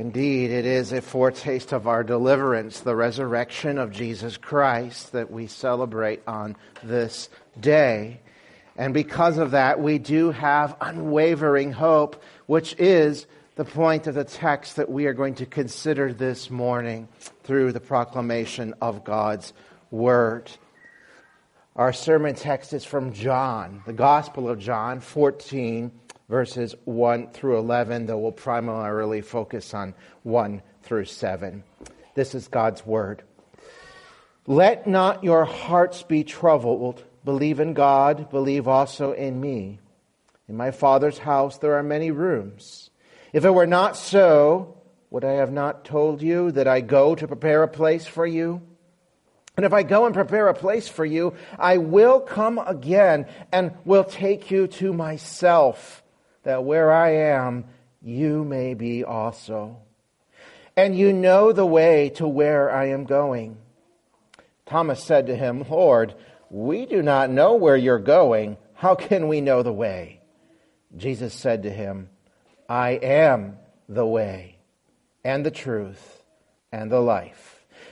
Indeed, it is a foretaste of our deliverance, the resurrection of Jesus Christ that we celebrate on this day. And because of that, we do have unwavering hope, which is the point of the text that we are going to consider this morning through the proclamation of God's Word. Our sermon text is from John, the Gospel of John 14, verses 1 through 11, though we'll primarily focus on 1 through 7. This is God's Word. Let not your hearts be troubled. Believe in God, believe also in me. In my Father's house there are many rooms. If it were not so, would I have not told you that I go to prepare a place for you? And if I go and prepare a place for you, I will come again and will take you to myself, that where I am, you may be also. And you know the way to where I am going. Thomas said to him, Lord, we do not know where you're going. How can we know the way? Jesus said to him, I am the way and the truth and the life.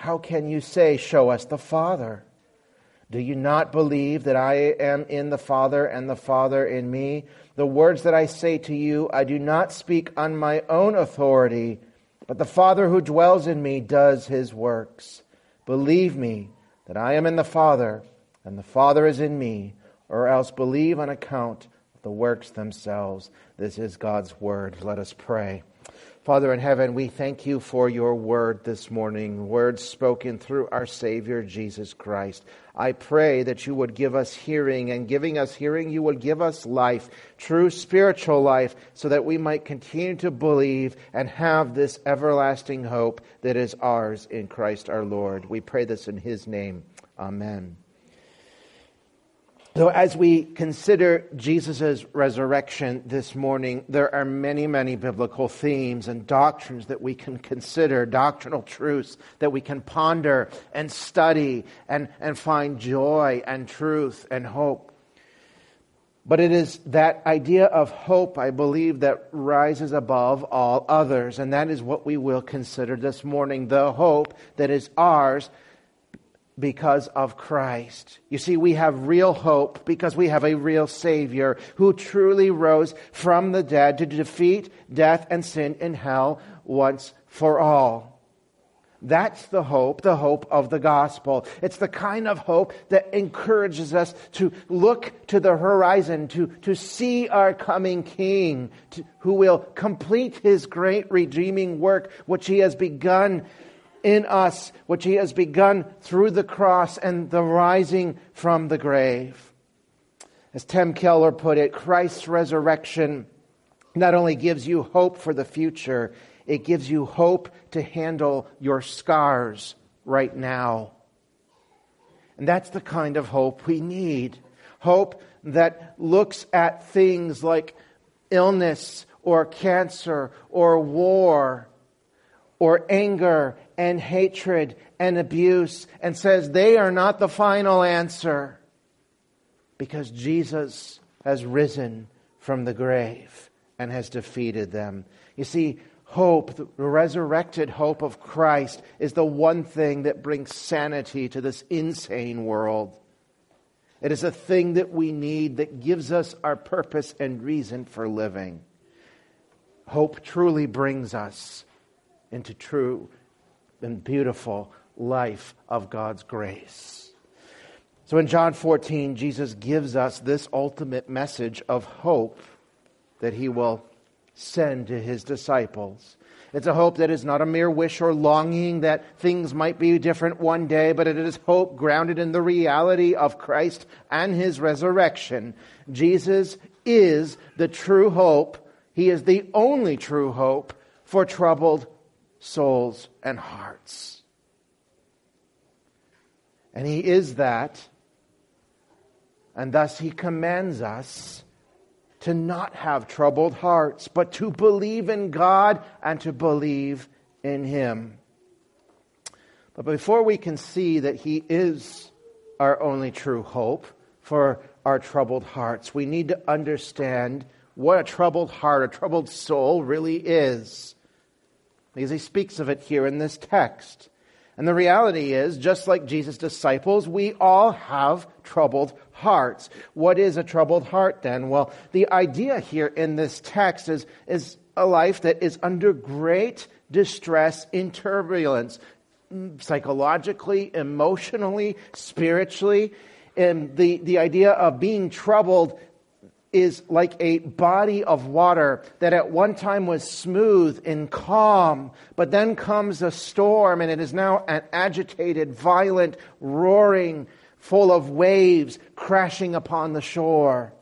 How can you say, Show us the Father? Do you not believe that I am in the Father and the Father in me? The words that I say to you, I do not speak on my own authority, but the Father who dwells in me does his works. Believe me that I am in the Father and the Father is in me, or else believe on account of the works themselves. This is God's word. Let us pray. Father in heaven, we thank you for your word this morning, words spoken through our Savior Jesus Christ. I pray that you would give us hearing, and giving us hearing, you would give us life, true spiritual life, so that we might continue to believe and have this everlasting hope that is ours in Christ our Lord. We pray this in his name. Amen. So, as we consider Jesus' resurrection this morning, there are many, many biblical themes and doctrines that we can consider, doctrinal truths that we can ponder and study and, and find joy and truth and hope. But it is that idea of hope, I believe, that rises above all others. And that is what we will consider this morning the hope that is ours because of Christ. You see, we have real hope because we have a real Savior who truly rose from the dead to defeat death and sin in hell once for all. That's the hope, the hope of the gospel. It's the kind of hope that encourages us to look to the horizon, to, to see our coming King, to, who will complete his great redeeming work, which he has begun in us, which he has begun through the cross and the rising from the grave. As Tim Keller put it, Christ's resurrection not only gives you hope for the future, it gives you hope to handle your scars right now. And that's the kind of hope we need. Hope that looks at things like illness or cancer or war or anger and hatred and abuse and says they are not the final answer because Jesus has risen from the grave and has defeated them. You see, hope, the resurrected hope of Christ, is the one thing that brings sanity to this insane world. It is a thing that we need that gives us our purpose and reason for living. Hope truly brings us into true and beautiful life of God's grace. So in John 14, Jesus gives us this ultimate message of hope that he will send to his disciples. It's a hope that is not a mere wish or longing that things might be different one day, but it is hope grounded in the reality of Christ and his resurrection. Jesus is the true hope. He is the only true hope for troubled souls and hearts. And He is that, and thus He commands us to not have troubled hearts, but to believe in God and to believe in Him. But before we can see that He is our only true hope for our troubled hearts, we need to understand what a troubled heart, a troubled soul really is. Because He speaks of it here in this text. And the reality is, just like Jesus' disciples, we all have troubled hearts. What is a troubled heart then? Well, the idea here in this text is, is a life that is under great distress in turbulence, mm, psychologically, emotionally, spiritually. And the, the idea of being troubled is like a body of water that at one time was smooth and calm, but then comes a storm and it is now an agitated, violent, roaring, full of waves crashing upon the shore.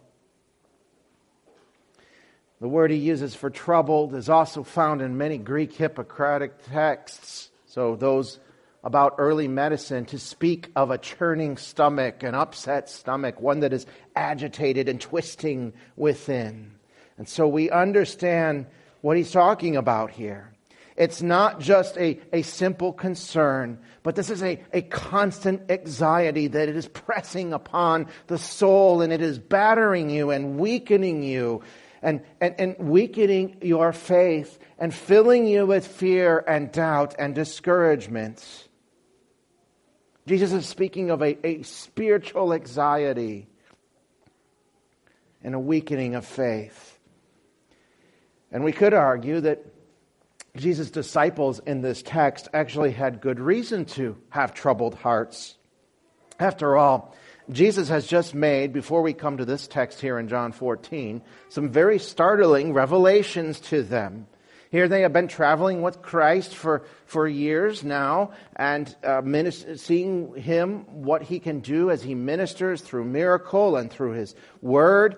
The word he uses for troubled is also found in many Greek Hippocratic texts. So those about early medicine to speak of a churning stomach, an upset stomach, one that is agitated and twisting within. And so we understand what he's talking about here. It's not just a, a simple concern, but this is a, a constant anxiety that it is pressing upon the soul and it is battering you and weakening you and, and, and weakening your faith and filling you with fear and doubt and discouragement. Jesus is speaking of a, a spiritual anxiety and a weakening of faith. And we could argue that Jesus' disciples in this text actually had good reason to have troubled hearts. After all, Jesus has just made, before we come to this text here in John 14, some very startling revelations to them. Here they have been traveling with Christ for, for years now and uh, seeing him, what he can do as he ministers through miracle and through his word.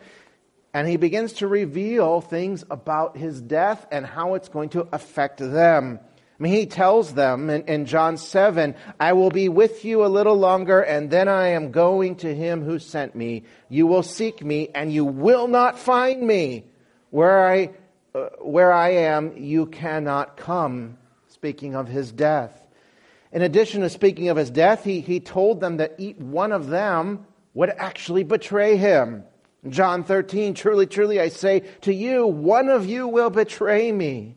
And he begins to reveal things about his death and how it's going to affect them. I mean, he tells them in, in, John 7, I will be with you a little longer, and then I am going to him who sent me. You will seek me, and you will not find me. Where I Uh, where I am, you cannot come, speaking of his death. In addition to speaking of his death, he, he told them that each one of them would actually betray him. John 13, truly, truly, I say to you, one of you will betray me.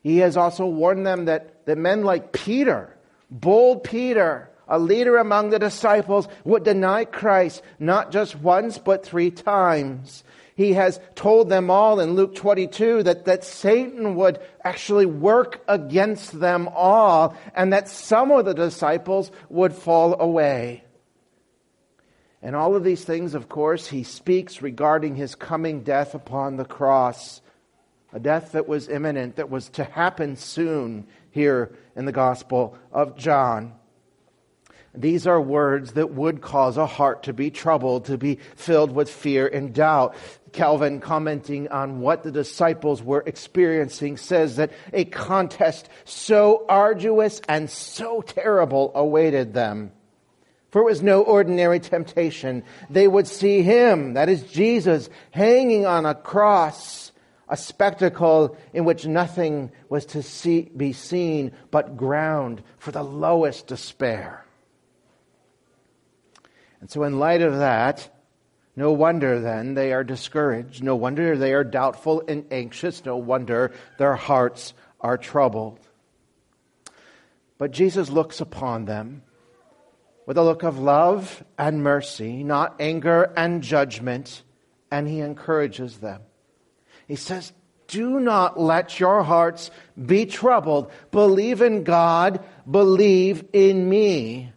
He has also warned them that, that men like Peter, bold Peter, a leader among the disciples, would deny Christ not just once, but three times he has told them all in Luke 22 that, that Satan would actually work against them all and that some of the disciples would fall away. And all of these things, of course, he speaks regarding his coming death upon the cross, a death that was imminent, that was to happen soon here in the Gospel of John. These are words that would cause a heart to be troubled, to be filled with fear and doubt. Calvin, commenting on what the disciples were experiencing, says that a contest so arduous and so terrible awaited them. For it was no ordinary temptation. They would see him, that is Jesus, hanging on a cross, a spectacle in which nothing was to see, be seen but ground for the lowest despair. And so, in light of that, no wonder then they are discouraged. No wonder they are doubtful and anxious. No wonder their hearts are troubled. But Jesus looks upon them with a look of love and mercy, not anger and judgment, and he encourages them. He says, Do not let your hearts be troubled. Believe in God, believe in me.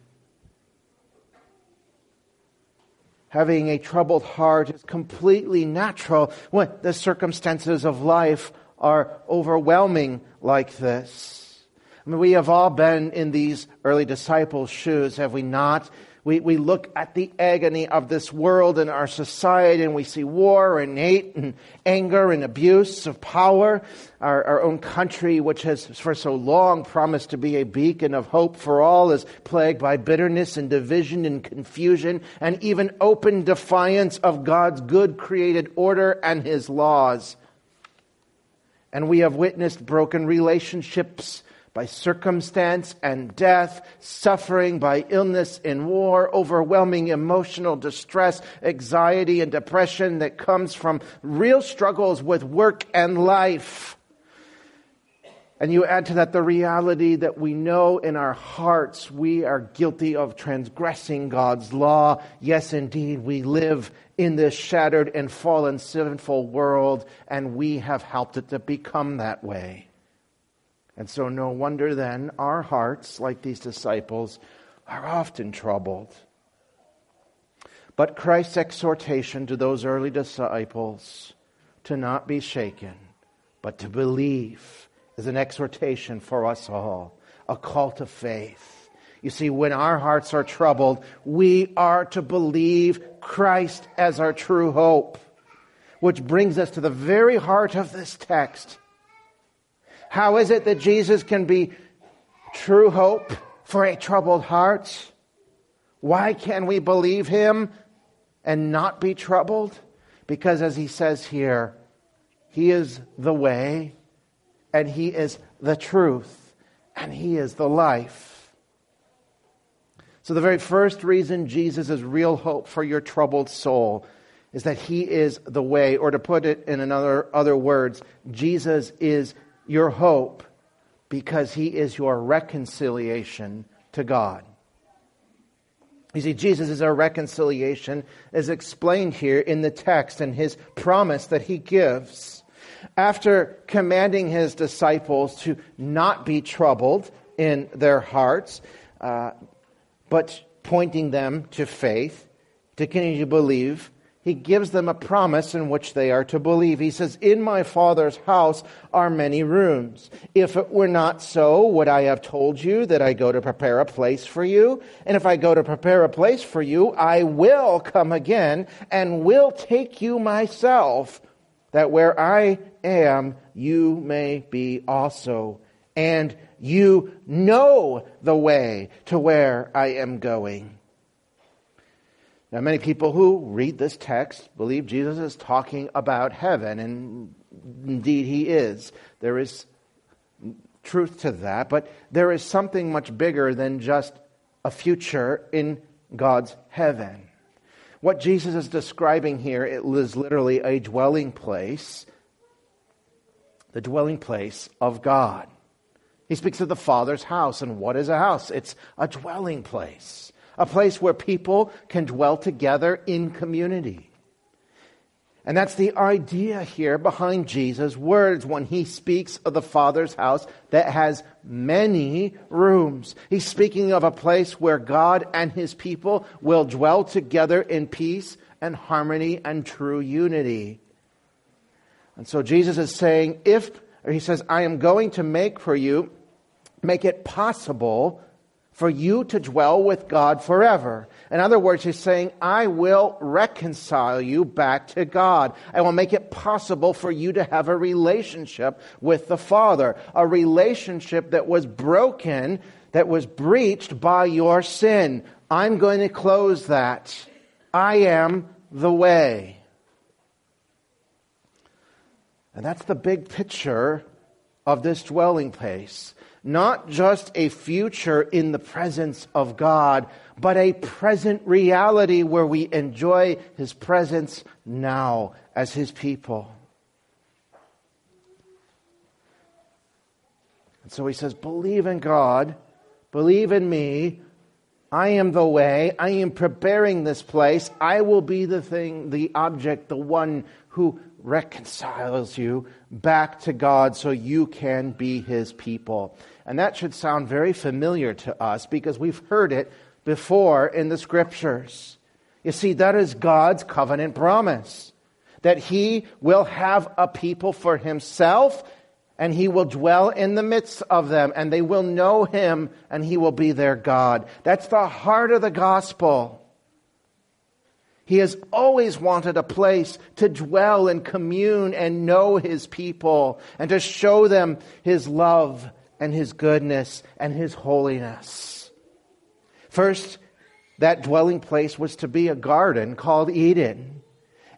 Having a troubled heart is completely natural when the circumstances of life are overwhelming like this. I mean, we have all been in these early disciples' shoes, have we not? We, we look at the agony of this world and our society and we see war and hate and anger and abuse of power. Our, our own country, which has for so long promised to be a beacon of hope for all, is plagued by bitterness and division and confusion and even open defiance of God's good created order and his laws. And we have witnessed broken relationships by circumstance and death, suffering by illness and war, overwhelming emotional distress, anxiety and depression that comes from real struggles with work and life. And you add to that the reality that we know in our hearts we are guilty of transgressing God's law. Yes, indeed, we live in this shattered and fallen sinful world, and we have helped it to become that way. And so, no wonder then our hearts, like these disciples, are often troubled. But Christ's exhortation to those early disciples to not be shaken, but to believe, is an exhortation for us all, a call to faith. You see, when our hearts are troubled, we are to believe Christ as our true hope. Which brings us to the very heart of this text. How is it that Jesus can be true hope for a troubled heart? Why can we believe him and not be troubled? Because as he says here, he is the way and he is the truth and he is the life. So, the very first reason Jesus is real hope for your troubled soul is that he is the way, or to put it in another other words, Jesus is your hope because he is your reconciliation to God. You see, Jesus is our reconciliation, as explained here in the text and his promise that he gives. After commanding his disciples to not be troubled in their hearts, uh, but pointing them to faith, to continue to believe, he gives them a promise in which they are to believe. He says, In my Father's house are many rooms. If it were not so, would I have told you that I go to prepare a place for you? And if I go to prepare a place for you, I will come again and will take you myself, that where I am, you may be also. And you know the way to where I am going. Now, many people who read this text believe Jesus is talking about heaven, and indeed he is. There is truth to that, but there is something much bigger than just a future in God's heaven. What Jesus is describing here it is literally a dwelling place, the dwelling place of God. He speaks of the Father's house, and what is a house? It's a dwelling place a place where people can dwell together in community. And that's the idea here behind Jesus' words when he speaks of the Father's house that has many rooms. He's speaking of a place where God and his people will dwell together in peace and harmony and true unity. And so Jesus is saying, if, he says, I am going to make for you, make it possible for you to dwell with God forever. In other words, he's saying, I will reconcile you back to God. I will make it possible for you to have a relationship with the Father, a relationship that was broken, that was breached by your sin. I'm going to close that. I am the way. And that's the big picture of this dwelling place not just a future in the presence of God, but a present reality where we enjoy His presence now as His people. And so He says, Believe in God, believe in me. I am the way. I am preparing this place. I will be the thing, the object, the one who reconciles you back to God so you can be his people. And that should sound very familiar to us because we've heard it before in the scriptures. You see, that is God's covenant promise that he will have a people for himself and he will dwell in the midst of them, and they will know him, and he will be their God. That's the heart of the gospel. He has always wanted a place to dwell and commune and know his people and to show them his love and his goodness and his holiness. First, that dwelling place was to be a garden called Eden.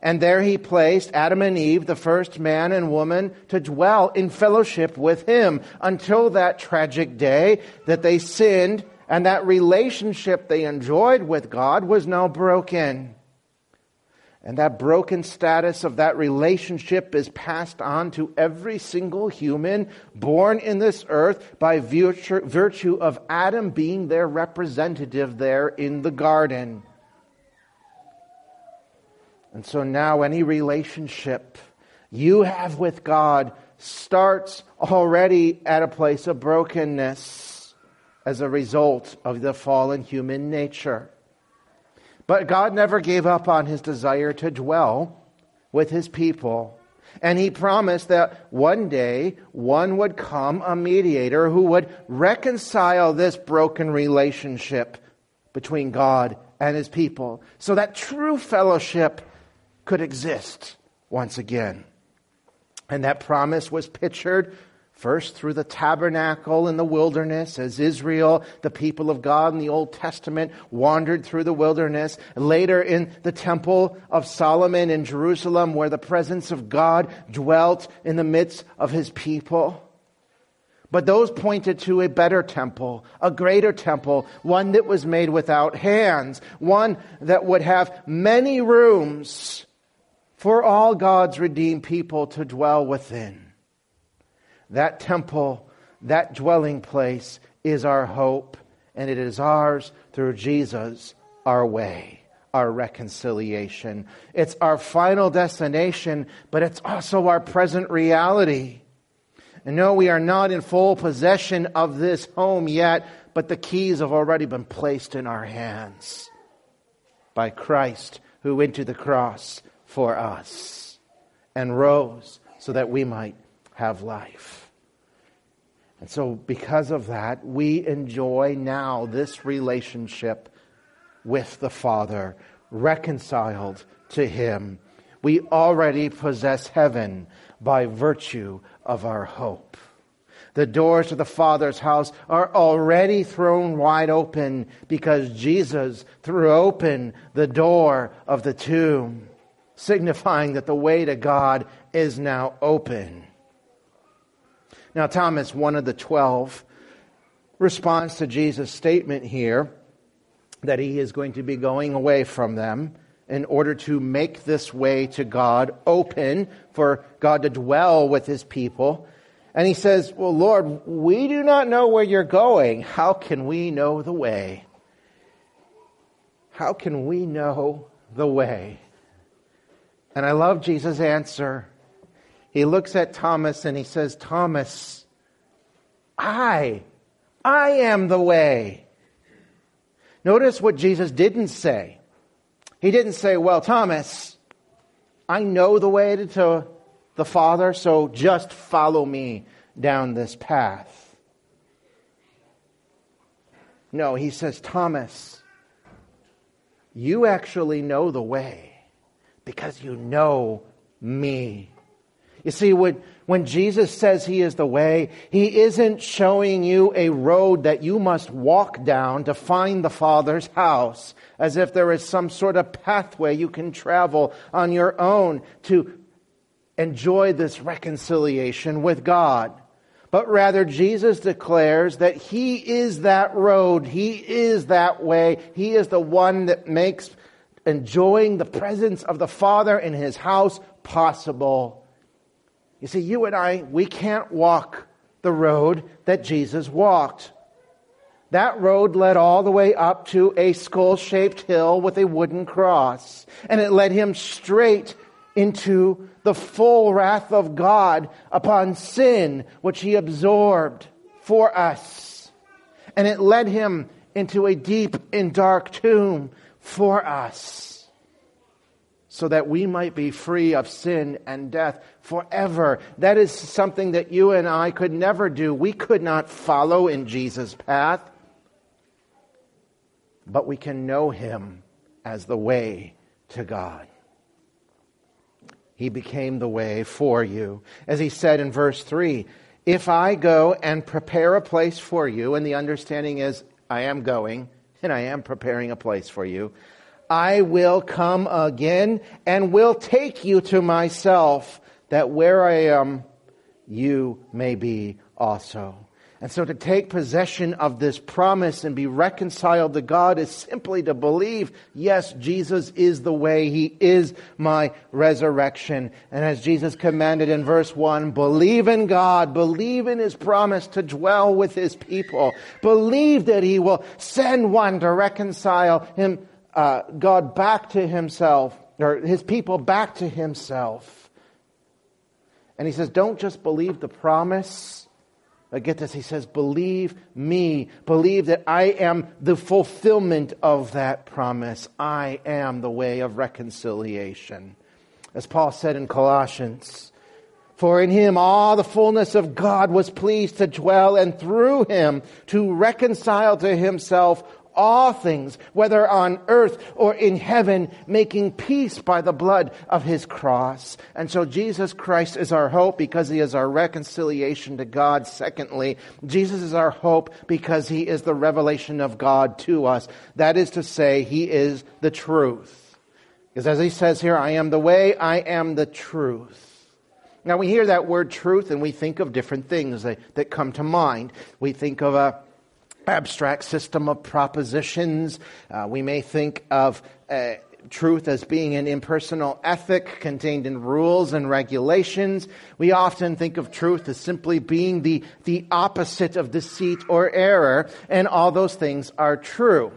And there he placed Adam and Eve, the first man and woman, to dwell in fellowship with him until that tragic day that they sinned and that relationship they enjoyed with God was now broken. And that broken status of that relationship is passed on to every single human born in this earth by virtue, of Adam being their representative there in the garden. And so now any relationship you have with God starts already at a place of brokenness as a result of the fallen human nature. But God never gave up on his desire to dwell with his people. And he promised that one day one would come, a mediator, who would reconcile this broken relationship between God and his people so that true fellowship could exist once again. And that promise was pictured First, through the tabernacle in the wilderness, as Israel, the people of God in the Old Testament, wandered through the wilderness. Later, in the temple of Solomon in Jerusalem, where the presence of God dwelt in the midst of his people. But those pointed to a better temple, a greater temple, one that was made without hands, one that would have many rooms for all God's redeemed people to dwell within. That temple, that dwelling place is our hope, and it is ours through Jesus, our way, our reconciliation. It's our final destination, but it's also our present reality. And no, we are not in full possession of this home yet, but the keys have already been placed in our hands by Christ who went to the cross for us and rose so that we might have life. And so, because of that, we enjoy now this relationship with the Father, reconciled to Him. We already possess heaven by virtue of our hope. The doors to the Father's house are already thrown wide open because Jesus threw open the door of the tomb, signifying that the way to God is now open. Now, Thomas, one of the twelve, responds to Jesus' statement here that he is going to be going away from them in order to make this way to God open for God to dwell with his people. And he says, Well, Lord, we do not know where you're going. How can we know the way? How can we know the way? And I love Jesus' answer he looks at Thomas and he says, Thomas, I, I am the way. Notice what Jesus didn't say. He didn't say, Well, Thomas, I know the way to the Father, so just follow me down this path. No, he says, Thomas, you actually know the way because you know me. You see, when, Jesus says he is the way, he isn't showing you a road that you must walk down to find the Father's house, as if there is some sort of pathway you can travel on your own to enjoy this reconciliation with God. But rather, Jesus declares that He is that road. He is that way. He is the one that makes enjoying the presence of the Father in His house possible. You see, you and I, we can't walk the road that Jesus walked. That road led all the way up to a skull shaped hill with a wooden cross, and it led him straight into the full wrath of God upon sin, which he absorbed for us. And it led him into a deep and dark tomb for us so that we might be free of sin and death forever. That is something that you and I could never do. We could not follow in Jesus' path, but we can know him as the way to God. He became the way for you. As he said in verse 3, if I go and prepare a place for you, and the understanding is I am going and I am preparing a place for you, I will come again and will take you to myself, that where I am, you may be also. And so to take possession of this promise and be reconciled to God is simply to believe, yes, Jesus is the way. He is my resurrection. And as Jesus commanded in verse 1, believe in God, believe in His promise to dwell with His people, believe that He will send one to reconcile him, uh, God back to Himself, or His people back to Himself. And He says, don't just believe the promise, but get this, he says, believe me. Believe that I am the fulfillment of that promise. I am the way of reconciliation. As Paul said in Colossians, for in him all the fullness of God was pleased to dwell, and through him to reconcile to himself all things, whether on earth or in heaven, making peace by the blood of his cross. And so Jesus Christ is our hope because he is our reconciliation to God. Secondly, Jesus is our hope because he is the revelation of God to us. That is to say, he is the truth. Because as he says here, I am the way, I am the truth. Now we hear that word truth and we think of different things that, that come to mind. We think of a abstract system of propositions. Uh, we may think of uh, truth as being an impersonal ethic contained in rules and regulations. We often think of truth as simply being the, the opposite of deceit or error, and all those things are true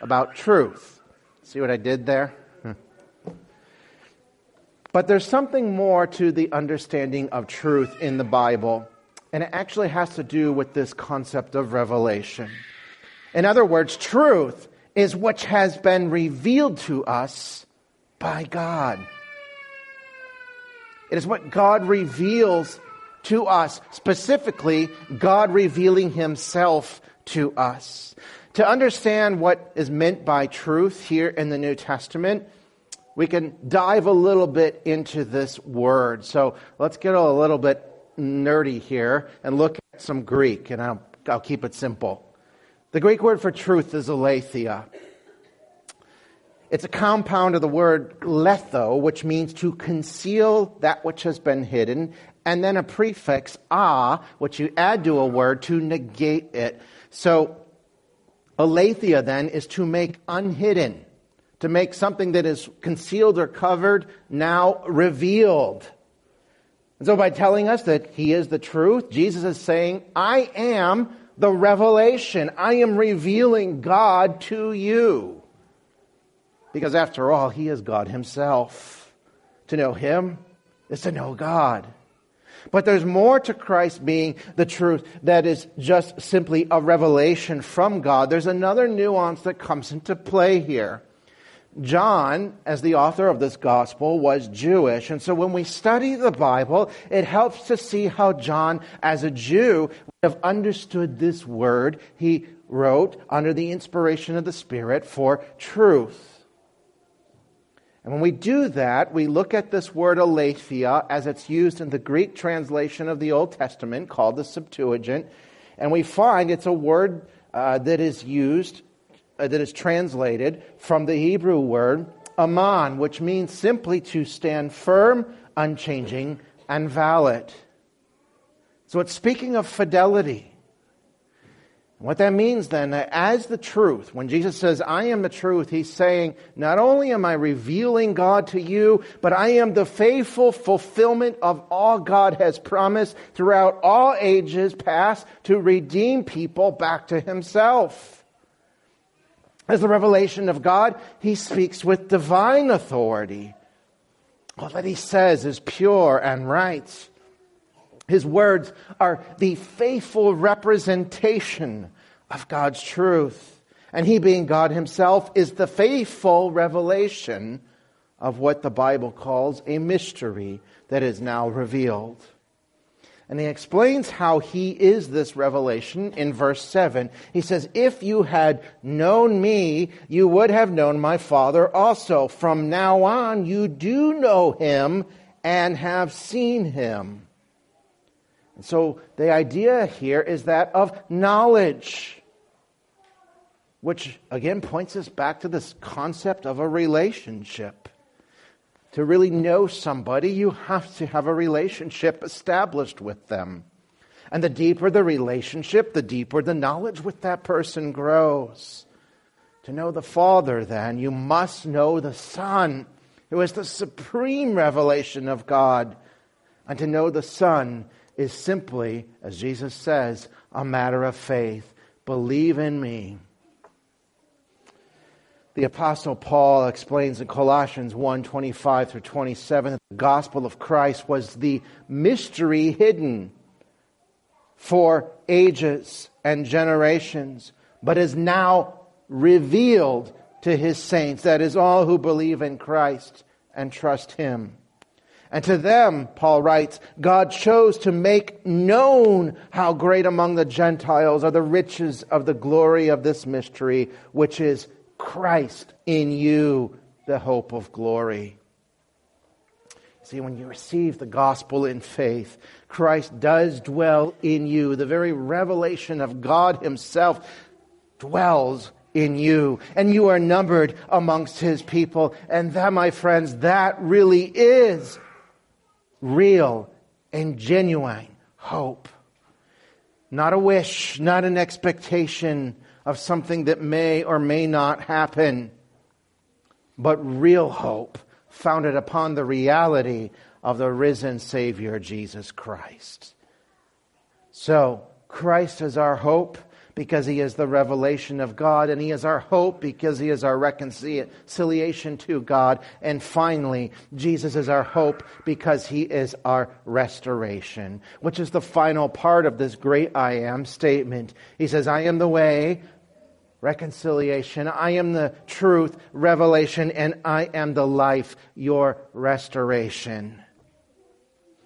about truth. See what I did there? Hmm. But there's something more to the understanding of truth in the Bible and it actually has to do with this concept of revelation. In other words, truth is what has been revealed to us by God. It is what God reveals to us, specifically, God revealing Himself to us. To understand what is meant by truth here in the New Testament, we can dive a little bit into this word. So let's get a little bit nerdy here and look at some Greek, and I'll, I'll keep it simple. The Greek word for truth is aletheia. It's a compound of the word letho, which means to conceal that which has been hidden, and then a prefix a, which you add to a word to negate it. So, aletheia then is to make unhidden, to make something that is concealed or covered now revealed. And so by telling us that He is the truth, Jesus is saying, I am the revelation. I am revealing God to you. Because after all, He is God Himself. To know Him is to know God. But there's more to Christ being the truth that is just simply a revelation from God. There's another nuance that comes into play here. John, as the author of this gospel, was Jewish. And so when we study the Bible, it helps to see how John, as a Jew, would have understood this word he wrote under the inspiration of the Spirit for truth. And when we do that, we look at this word aletheia as it's used in the Greek translation of the Old Testament called the Septuagint. And we find it's a word uh, that is used Uh, that is translated from the Hebrew word aman, which means simply to stand firm, unchanging, and valid. So it's speaking of fidelity. What that means then, as the truth, when Jesus says, I am the truth, he's saying, not only am I revealing God to you, but I am the faithful fulfillment of all God has promised throughout all ages past to redeem people back to himself. As the revelation of God, he speaks with divine authority. All that he says is pure and right. His words are the faithful representation of God's truth. And he, being God himself, is the faithful revelation of what the Bible calls a mystery that is now revealed. And he explains how he is this revelation in verse 7. He says, If you had known me, you would have known my Father also. From now on, you do know him and have seen him. And so the idea here is that of knowledge, which again points us back to this concept of a relationship. To really know somebody, you have to have a relationship established with them. And the deeper the relationship, the deeper the knowledge with that person grows. To know the Father, then, you must know the Son, who is the supreme revelation of God. And to know the Son is simply, as Jesus says, a matter of faith. Believe in me the apostle Paul explains in Colossians 1 25 through 27 that the gospel of Christ was the mystery hidden for ages and generations, but is now revealed to his saints, that is, all who believe in Christ and trust him. And to them, Paul writes, God chose to make known how great among the Gentiles are the riches of the glory of this mystery, which is Christ in you, the hope of glory. See, when you receive the gospel in faith, Christ does dwell in you. The very revelation of God Himself dwells in you, and you are numbered amongst His people. And that, my friends, that really is real and genuine hope. Not a wish, not an expectation, of something that may or may not happen, but real hope founded upon the reality of the risen Savior, Jesus Christ. So, Christ is our hope because he is the revelation of God, and he is our hope because he is our reconciliation to God. And finally, Jesus is our hope because he is our restoration, which is the final part of this great I am statement. He says, I am the way, reconciliation. I am the truth, revelation, and I am the life, your restoration.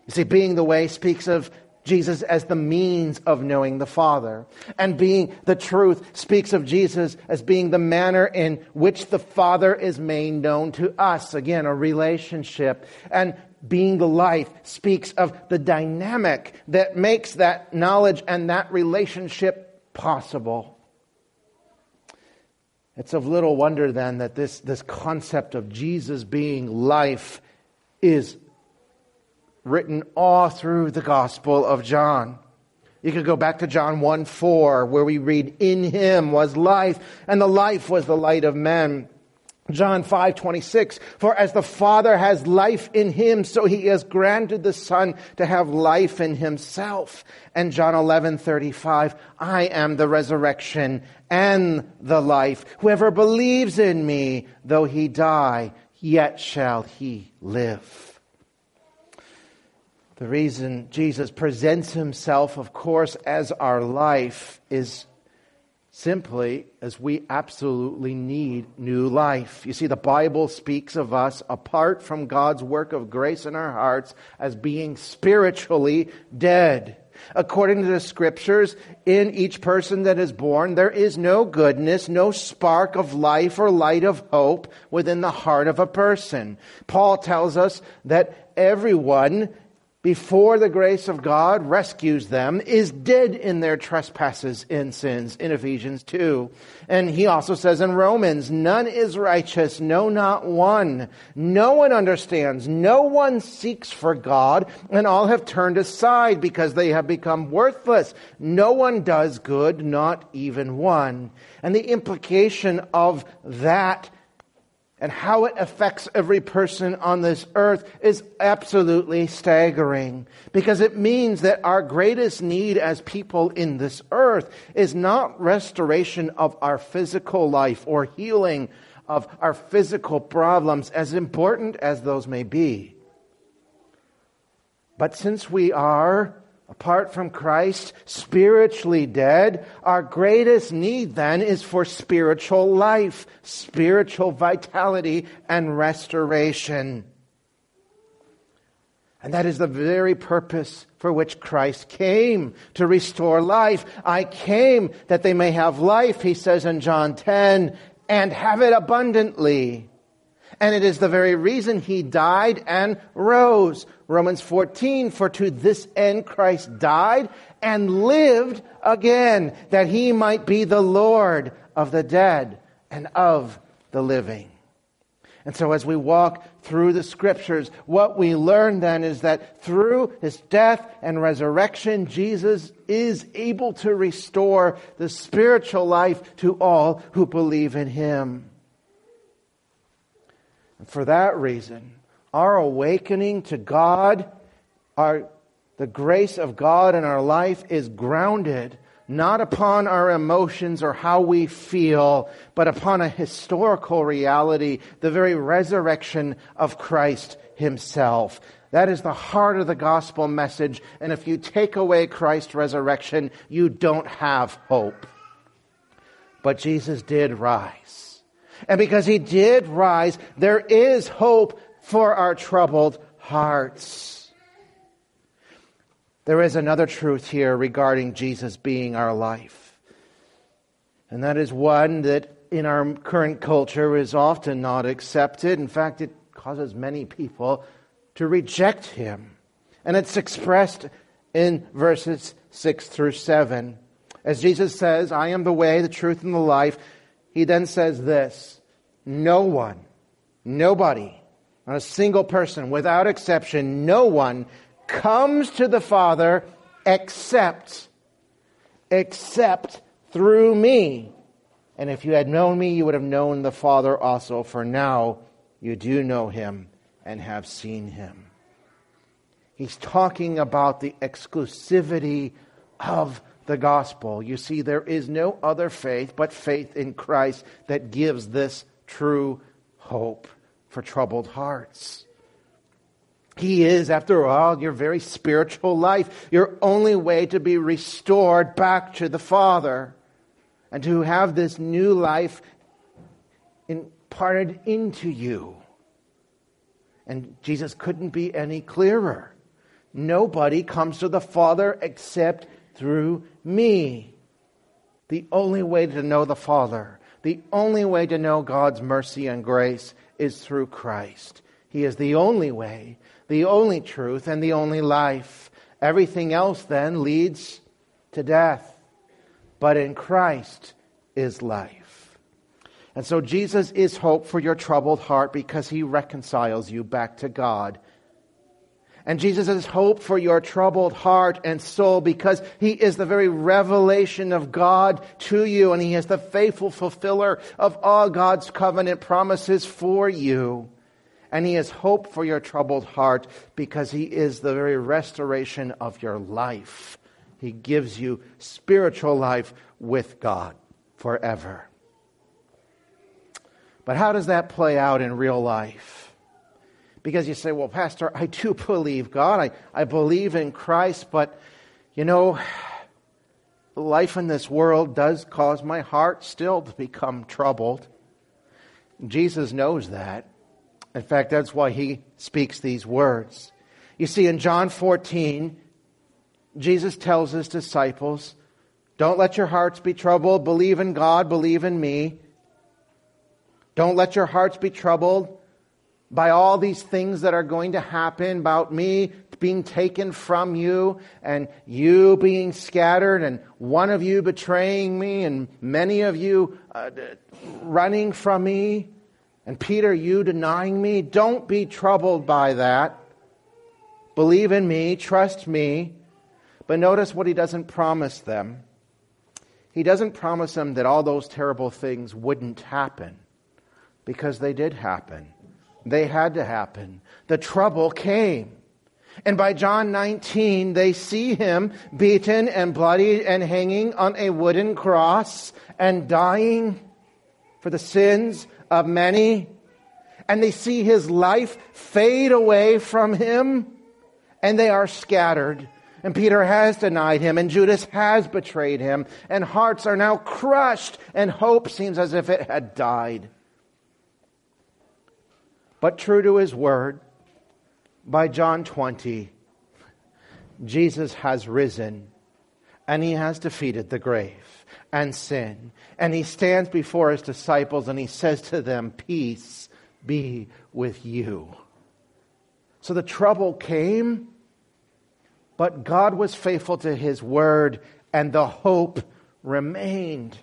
You see, being the way speaks of Jesus as the means of knowing the Father. And being the truth speaks of Jesus as being the manner in which the Father is made known to us. Again, a relationship. And being the life speaks of the dynamic that makes that knowledge and that relationship possible. It's of little wonder then that this, this concept of Jesus being life is written all through the Gospel of John. You could go back to John 1 4, where we read, In him was life, and the life was the light of men. John 5, 26, for as the Father has life in him, so he has granted the Son to have life in himself. And John 11, 35, I am the resurrection and the life. Whoever believes in me, though he die, yet shall he live. The reason Jesus presents himself, of course, as our life is simply as we absolutely need new life. You see, the Bible speaks of us apart from God's work of grace in our hearts as being spiritually dead. According to the scriptures, in each person that is born, there is no goodness, no spark of life or light of hope within the heart of a person. Paul tells us that everyone before the grace of God rescues them, is dead in their trespasses and sins in Ephesians 2. And he also says in Romans, none is righteous, no, not one. No one understands, no one seeks for God, and all have turned aside because they have become worthless. No one does good, not even one. And the implication of that and how it affects every person on this earth is absolutely staggering because it means that our greatest need as people in this earth is not restoration of our physical life or healing of our physical problems, as important as those may be. But since we are apart from Christ, spiritually dead. Our greatest need then is for spiritual life, spiritual vitality, and restoration. And that is the very purpose for which Christ came to restore life. I came that they may have life, he says in John 10, and have it abundantly. And it is the very reason he died and rose. Romans 14, for to this end Christ died and lived again, that he might be the Lord of the dead and of the living. And so, as we walk through the scriptures, what we learn then is that through his death and resurrection, Jesus is able to restore the spiritual life to all who believe in him. And for that reason, our awakening to God, our, the grace of God in our life is grounded not upon our emotions or how we feel, but upon a historical reality, the very resurrection of Christ himself. That is the heart of the gospel message. And if you take away Christ's resurrection, you don't have hope. But Jesus did rise. And because he did rise, there is hope for our troubled hearts. There is another truth here regarding Jesus being our life. And that is one that in our current culture is often not accepted. In fact, it causes many people to reject him. And it's expressed in verses 6 through 7. As Jesus says, I am the way, the truth, and the life, he then says this No one, nobody, not a single person, without exception, no one comes to the Father except, except through me. And if you had known me, you would have known the Father also, for now you do know him and have seen him. He's talking about the exclusivity of the gospel. You see, there is no other faith but faith in Christ that gives this true hope for troubled hearts. He is, after all, your very spiritual life, your only way to be restored back to the Father and to have this new life imparted into you. And Jesus couldn't be any clearer. Nobody comes to the Father except through me. The only way to know the Father, the only way to know God's mercy and grace is through Christ. He is the only way the only truth, and the only life. Everything else then leads to death. But in Christ is life. And so Jesus is hope for your troubled heart because he reconciles you back to God. And Jesus is hope for your troubled heart and soul because he is the very revelation of God to you and he is the faithful fulfiller of all God's covenant promises for you and He is hope for your troubled heart because He is the very restoration of your life. He gives you spiritual life with God forever. But how does that play out in real life? Because you say, well, Pastor, I do believe God. I, I believe in Christ, but you know, life in this world does cause my heart still to become troubled. Jesus knows that. In fact, that's why he speaks these words. You see, in John 14, Jesus tells his disciples, Don't let your hearts be troubled. Believe in God, believe in me. Don't let your hearts be troubled by all these things that are going to happen about me being taken from you and you being scattered and one of you betraying me and many of you uh, running from me. And Peter, you denying me, don't be troubled by that. Believe in me, trust me. But notice what he doesn't promise them. He doesn't promise them that all those terrible things wouldn't happen because they did happen. They had to happen. The trouble came. And by John 19, they see him beaten and bloodied and hanging on a wooden cross and dying for the sins of many, and they see his life fade away from him, and they are scattered. And Peter has denied him, and Judas has betrayed him, and hearts are now crushed, and hope seems as if it had died. But true to his word, by John 20, Jesus has risen, and he has defeated the grave and sin. And he stands before his disciples and he says to them, Peace be with you. So the trouble came, but God was faithful to his word, and the hope remained.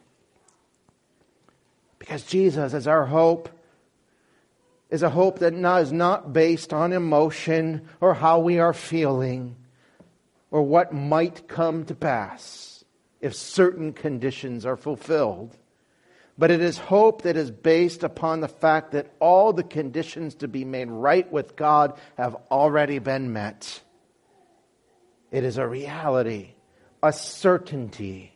Because Jesus is our hope, is a hope that is not based on emotion or how we are feeling or what might come to pass if certain conditions are fulfilled. But it is hope that is based upon the fact that all the conditions to be made right with God have already been met. It is a reality, a certainty.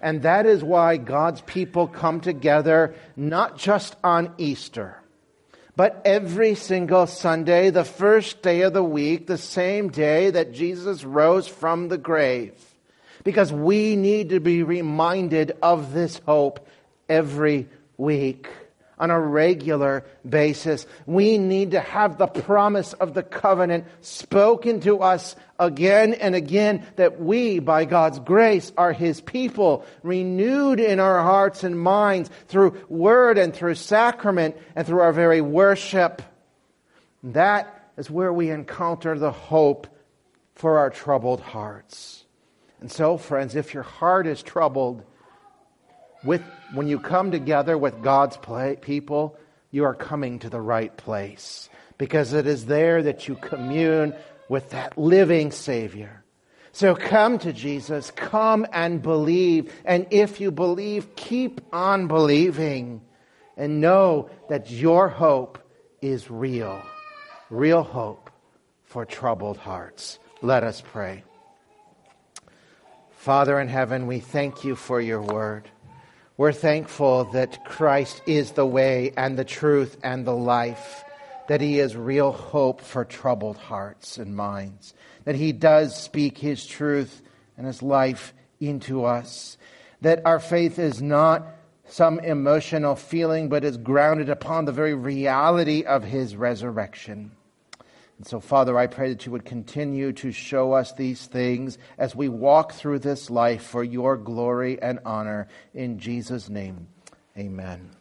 And that is why God's people come together not just on Easter, but every single Sunday, the first day of the week, the same day that Jesus rose from the grave. Because we need to be reminded of this hope every week on a regular basis. We need to have the promise of the covenant spoken to us again and again that we, by God's grace, are His people, renewed in our hearts and minds through word and through sacrament and through our very worship. That is where we encounter the hope for our troubled hearts. And so, friends, if your heart is troubled, with, when you come together with God's play, people, you are coming to the right place because it is there that you commune with that living Savior. So come to Jesus, come and believe. And if you believe, keep on believing and know that your hope is real. Real hope for troubled hearts. Let us pray. Father in heaven, we thank you for your word. We're thankful that Christ is the way and the truth and the life, that He is real hope for troubled hearts and minds, that He does speak His truth and His life into us, that our faith is not some emotional feeling, but is grounded upon the very reality of His resurrection. And so, Father, I pray that you would continue to show us these things as we walk through this life for your glory and honor. In Jesus' name, amen.